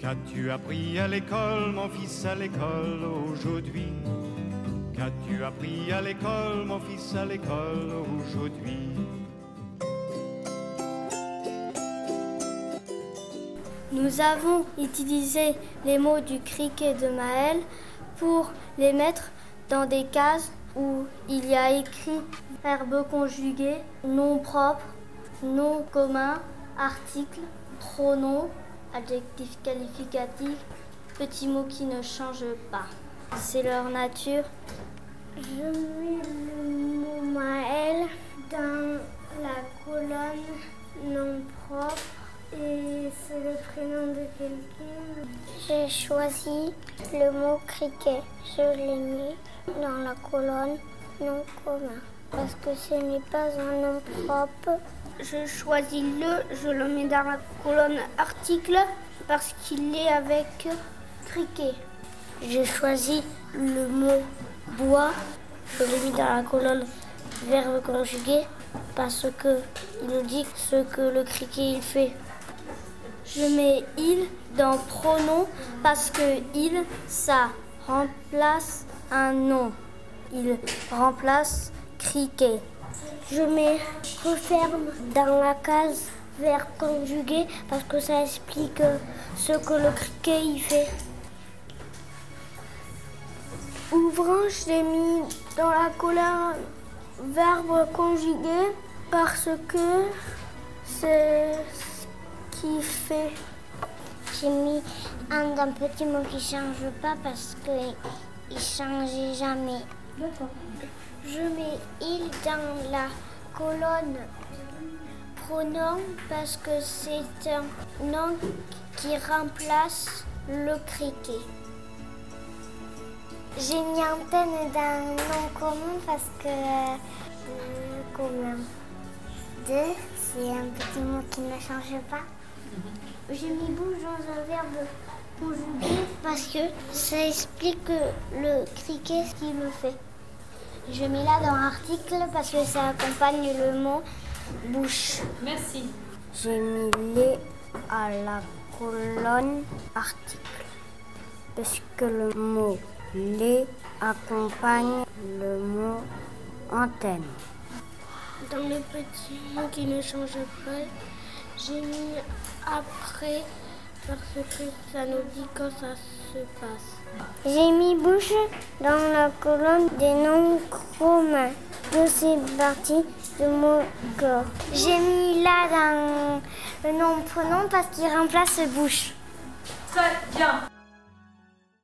Qu'as-tu appris à l'école, mon fils, à l'école aujourd'hui? Qu'as-tu appris à l'école, mon fils, à l'école aujourd'hui? Nous avons utilisé les mots du criquet de Maël pour les mettre dans des cases où il y a écrit verbe conjugué, nom propre, nom commun, article, pronom, adjectif qualificatif, petits mots qui ne changent pas. C'est leur nature. Je mets le mot Maël dans la colonne nom propre et c'est le prénom de quelqu'un. J'ai choisi le mot criquet. Je l'ai mis dans la colonne nom commun parce que ce n'est pas un nom propre. Je choisis le, je le mets dans la colonne article parce qu'il est avec criquet. J'ai choisi le mot bois. Je l'ai mis dans la colonne verbe conjugué parce que il nous dit ce que le criquet il fait. Je mets il dans pronom parce que il, ça remplace un nom. Il remplace Je mets referme dans la case verbe conjugué parce que ça explique ce que le criquet il fait. Ouvrant, je l'ai mis dans la colonne verbe conjugué parce que c'est ce qui fait. J'ai mis un d'un petit mot qui change pas parce que il changeait jamais. Je dans la colonne pronom parce que c'est un nom qui remplace le criquet. J'ai mis antenne d'un nom commun parce que euh, commun. Deux, c'est un petit mot qui ne change pas. J'ai mis bouge dans un verbe conjugué parce que ça explique le criquet ce qu'il me fait. Je mets là dans l'article parce que ça accompagne le mot bouche. Merci. J'ai mis les à la colonne article parce que le mot les accompagne le mot antenne. Dans les petits mots qui ne changent pas, j'ai mis après parce que ça nous dit quand ça se passe. J'ai mis bouche dans la colonne des noms communs. Je suis partie de mon corps. J'ai mis là dans le nom pronom parce qu'il remplace bouche. Très bien.